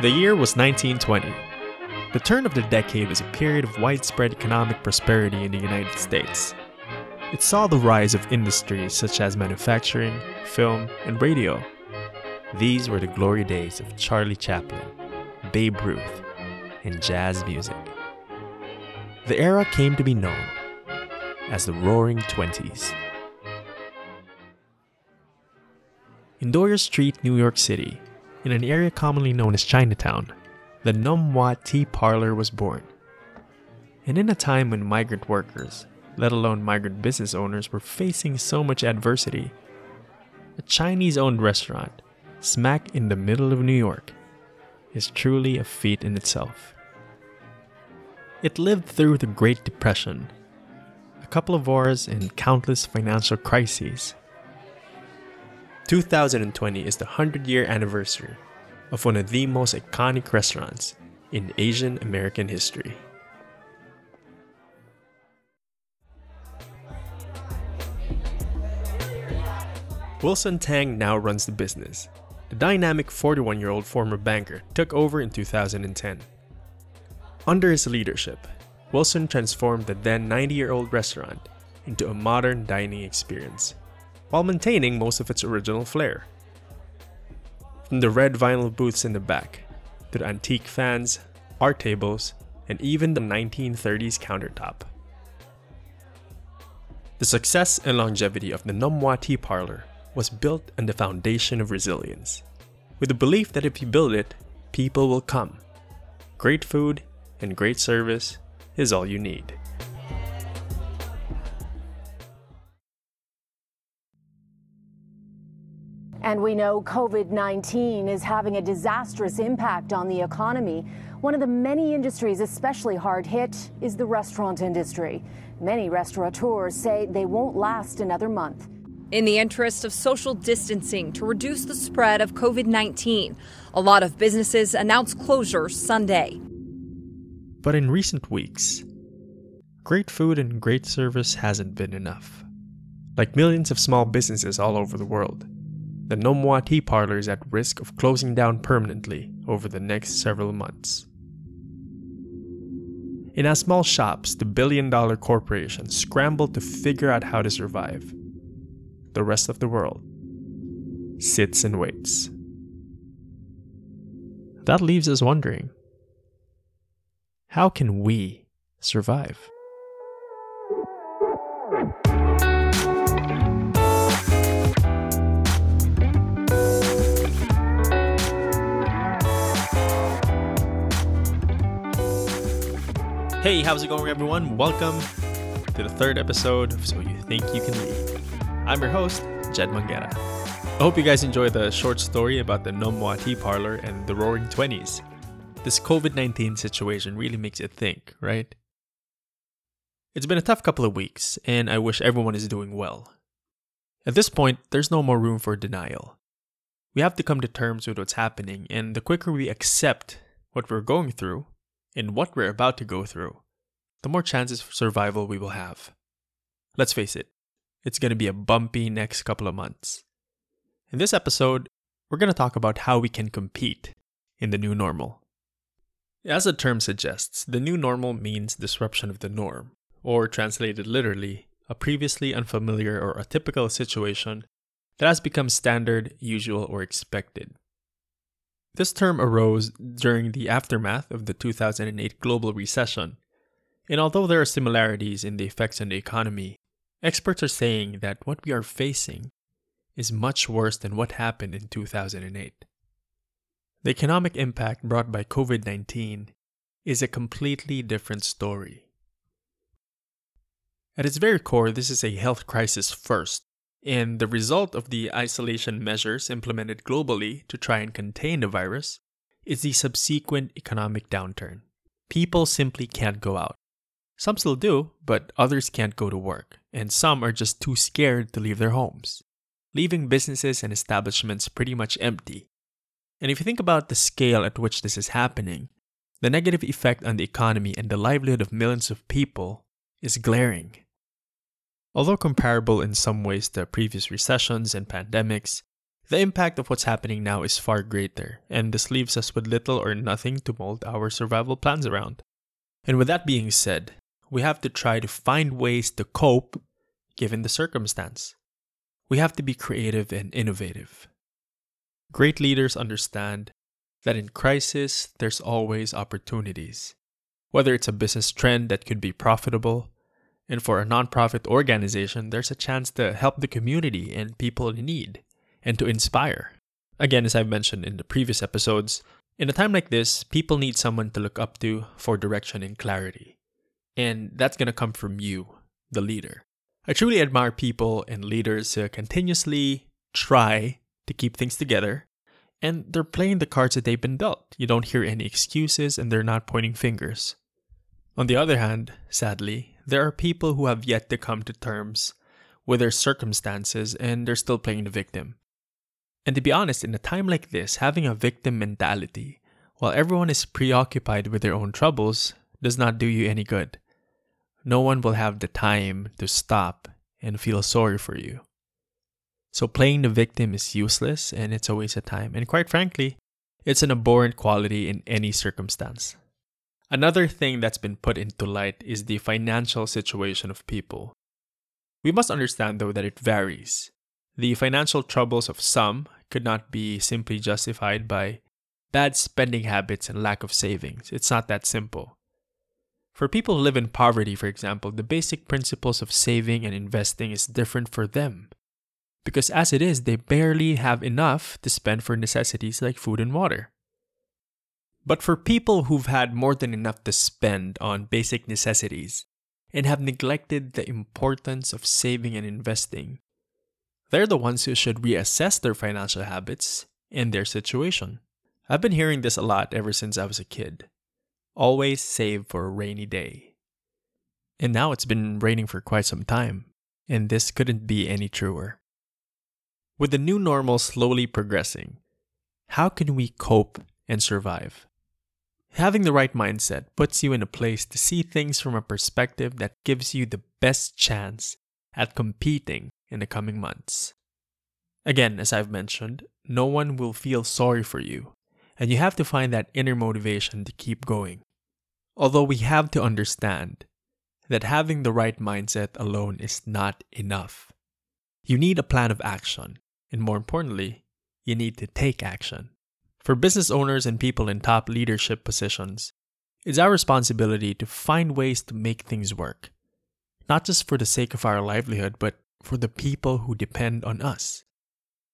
The year was 1920. The turn of the decade was a period of widespread economic prosperity in the United States. It saw the rise of industries such as manufacturing, film, and radio. These were the glory days of Charlie Chaplin, Babe Ruth, and jazz music. The era came to be known as the Roaring Twenties. In Doyers Street, New York City, in an area commonly known as Chinatown, the Nom Wah Tea Parlor was born. And in a time when migrant workers, let alone migrant business owners, were facing so much adversity, a Chinese owned restaurant, smack in the middle of New York, is truly a feat in itself. It lived through the Great Depression, a couple of wars, and countless financial crises 2020 is the 100 year anniversary of one of the most iconic restaurants in Asian American history. Wilson Tang now runs the business. The dynamic 41 year old former banker took over in 2010. Under his leadership, Wilson transformed the then 90 year old restaurant into a modern dining experience while maintaining most of its original flair. From the red vinyl booths in the back, to the antique fans, art tables, and even the 1930s countertop. The success and longevity of the Nom Wah Tea Parlor was built on the foundation of resilience, with the belief that if you build it, people will come. Great food and great service is all you need. And we know COVID 19 is having a disastrous impact on the economy. One of the many industries especially hard hit is the restaurant industry. Many restaurateurs say they won't last another month. In the interest of social distancing to reduce the spread of COVID 19, a lot of businesses announced closures Sunday. But in recent weeks, great food and great service hasn't been enough. Like millions of small businesses all over the world, the Nom Wah Tea Parlor is at risk of closing down permanently over the next several months. In our small shops, the billion dollar corporation scrambled to figure out how to survive. The rest of the world sits and waits. That leaves us wondering how can we survive? Hey, how's it going, everyone? Welcome to the third episode of So You Think You Can Lead. I'm your host, Jed Mangera. I hope you guys enjoyed the short story about the Nom Wah Tea Parlor and the Roaring Twenties. This COVID 19 situation really makes you think, right? It's been a tough couple of weeks, and I wish everyone is doing well. At this point, there's no more room for denial. We have to come to terms with what's happening, and the quicker we accept what we're going through, in what we're about to go through, the more chances for survival we will have. Let's face it, it's going to be a bumpy next couple of months. In this episode, we're going to talk about how we can compete in the new normal. As the term suggests, the new normal means disruption of the norm, or translated literally, a previously unfamiliar or atypical situation that has become standard, usual, or expected. This term arose during the aftermath of the 2008 global recession. And although there are similarities in the effects on the economy, experts are saying that what we are facing is much worse than what happened in 2008. The economic impact brought by COVID 19 is a completely different story. At its very core, this is a health crisis first, and the result of the isolation measures implemented globally to try and contain the virus is the subsequent economic downturn. People simply can't go out. Some still do, but others can't go to work, and some are just too scared to leave their homes, leaving businesses and establishments pretty much empty. And if you think about the scale at which this is happening, the negative effect on the economy and the livelihood of millions of people is glaring. Although comparable in some ways to previous recessions and pandemics, The impact of what's happening now is far greater, and this leaves us with little or nothing to mold our survival plans around. And with that being said, we have to try to find ways to cope given the circumstance. We have to be creative and innovative. Great leaders understand that in crisis, there's always opportunities. Whether it's a business trend that could be profitable, and for a nonprofit organization, there's a chance to help the community and people in need and to inspire. Again, as I've mentioned in the previous episodes, in a time like this, people need someone to look up to for direction and clarity. And that's going to come from you, the leader. I truly admire people and leaders who continuously try to keep things together and they're playing the cards that they've been dealt. You don't hear any excuses and they're not pointing fingers. On the other hand, sadly, there are people who have yet to come to terms with their circumstances and they're still playing the victim. And to be honest, in a time like this, having a victim mentality, while everyone is preoccupied with their own troubles, does not do you any good. No one will have the time to stop and feel sorry for you. So playing the victim is useless and it's a waste of time. And quite frankly, it's an abhorrent quality in any circumstance. Another thing that's been put into light is the financial situation of people. We must understand, though, that it varies. The financial troubles of some could not be simply justified by bad spending habits and lack of savings. It's not that simple. For people who live in poverty, for example, the basic principles of saving and investing is different for them. Because as it is, they barely have enough to spend for necessities like food and water. But for people who've had more than enough to spend on basic necessities and have neglected the importance of saving and investing, they're the ones who should reassess their financial habits and their situation. I've been hearing this a lot ever since I was a kid. Always save for a rainy day. And now it's been raining for quite some time, and this couldn't be any truer. With the new normal slowly progressing, how can we cope and survive? Having the right mindset puts you in a place to see things from a perspective that gives you the best chance at competing in the coming months. Again, as I've mentioned, no one will feel sorry for you, and you have to find that inner motivation to keep going. Although we have to understand that having the right mindset alone is not enough. You need a plan of action, and more importantly, you need to take action. For business owners and people in top leadership positions, it's our responsibility to find ways to make things work, not just for the sake of our livelihood, but for the people who depend on us.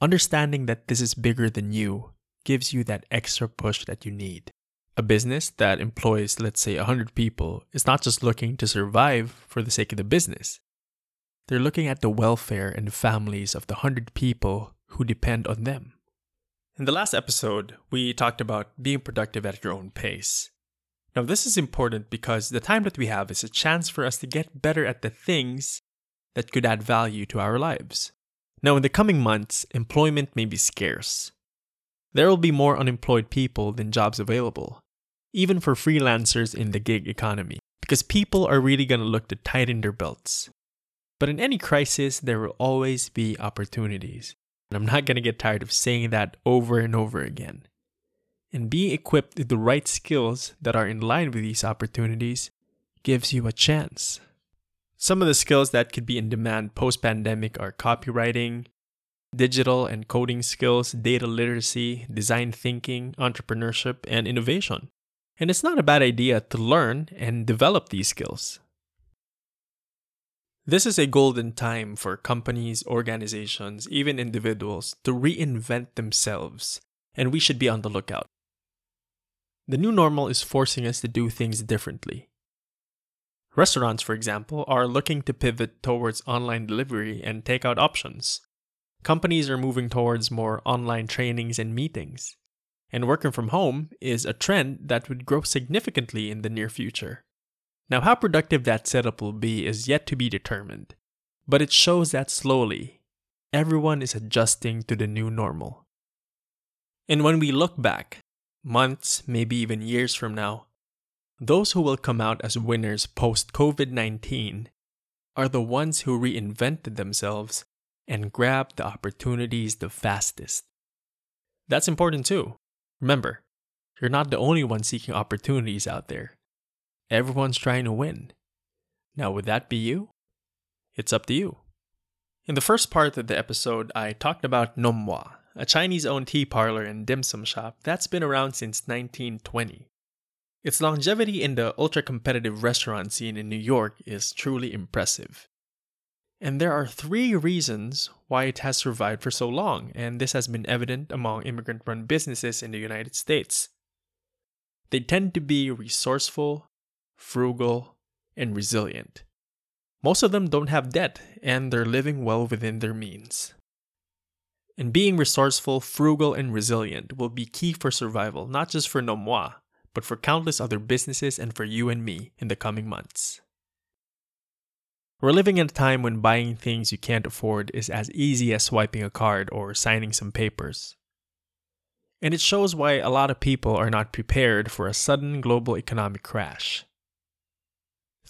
Understanding that this is bigger than you gives you that extra push that you need. A business that employs, let's say, 100 people is not just looking to survive for the sake of the business. They're looking at the welfare and families of the 100 people who depend on them. In the last episode, we talked about being productive at your own pace. Now, this is important because the time that we have is a chance for us to get better at the things that could add value to our lives. Now, in the coming months, employment may be scarce. There will be more unemployed people than jobs available, even for freelancers in the gig economy, because people are really going to look to tighten their belts. But in any crisis, there will always be opportunities. And I'm not going to get tired of saying that over and over again. And being equipped with the right skills that are in line with these opportunities gives you a chance. Some of the skills that could be in demand post pandemic are copywriting, digital and coding skills, data literacy, design thinking, entrepreneurship, and innovation. And it's not a bad idea to learn and develop these skills. This is a golden time for companies, organizations, even individuals to reinvent themselves, and we should be on the lookout. The new normal is forcing us to do things differently. Restaurants, for example, are looking to pivot towards online delivery and takeout options. Companies are moving towards more online trainings and meetings. And working from home is a trend that would grow significantly in the near future. Now, how productive that setup will be is yet to be determined, but it shows that slowly, everyone is adjusting to the new normal. And when we look back, months, maybe even years from now, those who will come out as winners post COVID 19 are the ones who reinvented themselves and grabbed the opportunities the fastest. That's important too. Remember, you're not the only one seeking opportunities out there. Everyone's trying to win. Now, would that be you? It's up to you. In the first part of the episode, I talked about Nom Wah, a Chinese owned tea parlor and dim sum shop that's been around since 1920. Its longevity in the ultra competitive restaurant scene in New York is truly impressive. And there are three reasons why it has survived for so long, and this has been evident among immigrant run businesses in the United States. They tend to be resourceful, frugal, and resilient. Most of them don't have debt, and they're living well within their means. And being resourceful, frugal, and resilient will be key for survival, not just for Nom Wah, but for countless other businesses and for you and me in the coming months. We're living in a time when buying things you can't afford is as easy as swiping a card or signing some papers. And it shows why a lot of people are not prepared for a sudden global economic crash.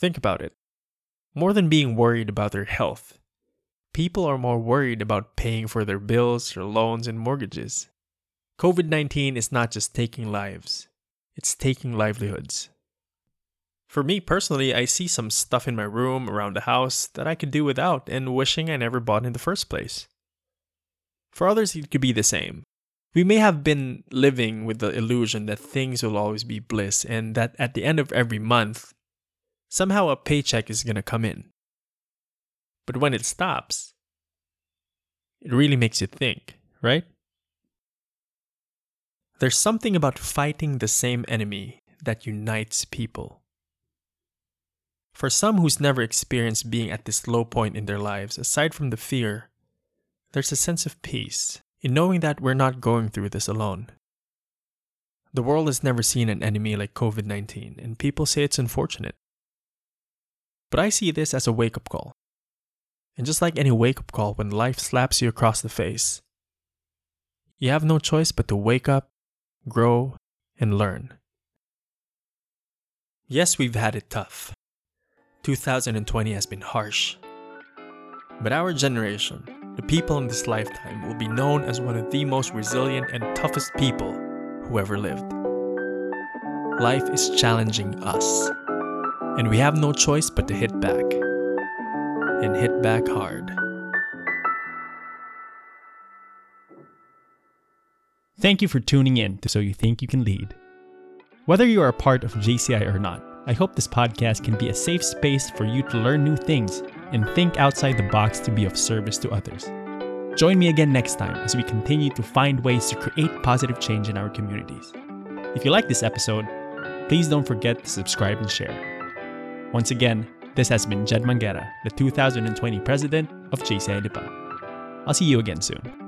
Think about it. More than being worried about their health, people are more worried about paying for their bills, their loans, and mortgages. COVID 19 is not just taking lives, it's taking livelihoods. For me personally, I see some stuff in my room around the house that I could do without and wishing I never bought in the first place. For others, it could be the same. We may have been living with the illusion that things will always be bliss and that at the end of every month, somehow a paycheck is going to come in. But when it stops, it really makes you think, right? There's something about fighting the same enemy that unites people. For some who's never experienced being at this low point in their lives, aside from the fear, there's a sense of peace in knowing that we're not going through this alone. The world has never seen an enemy like COVID 19, and people say it's unfortunate. But I see this as a wake up call. And just like any wake up call when life slaps you across the face, you have no choice but to wake up, grow, and learn. Yes, we've had it tough. 2020 has been harsh. But our generation, the people in this lifetime, will be known as one of the most resilient and toughest people who ever lived. Life is challenging us, and we have no choice but to hit back. And hit back hard. Thank you for tuning in to So You Think You Can Lead. Whether you are a part of JCI or not, I hope this podcast can be a safe space for you to learn new things and think outside the box to be of service to others. Join me again next time as we continue to find ways to create positive change in our communities. If you like this episode, please don't forget to subscribe and share. Once again, this has been Jed Mangera, the 2020 president of JCI Lipa. I'll see you again soon.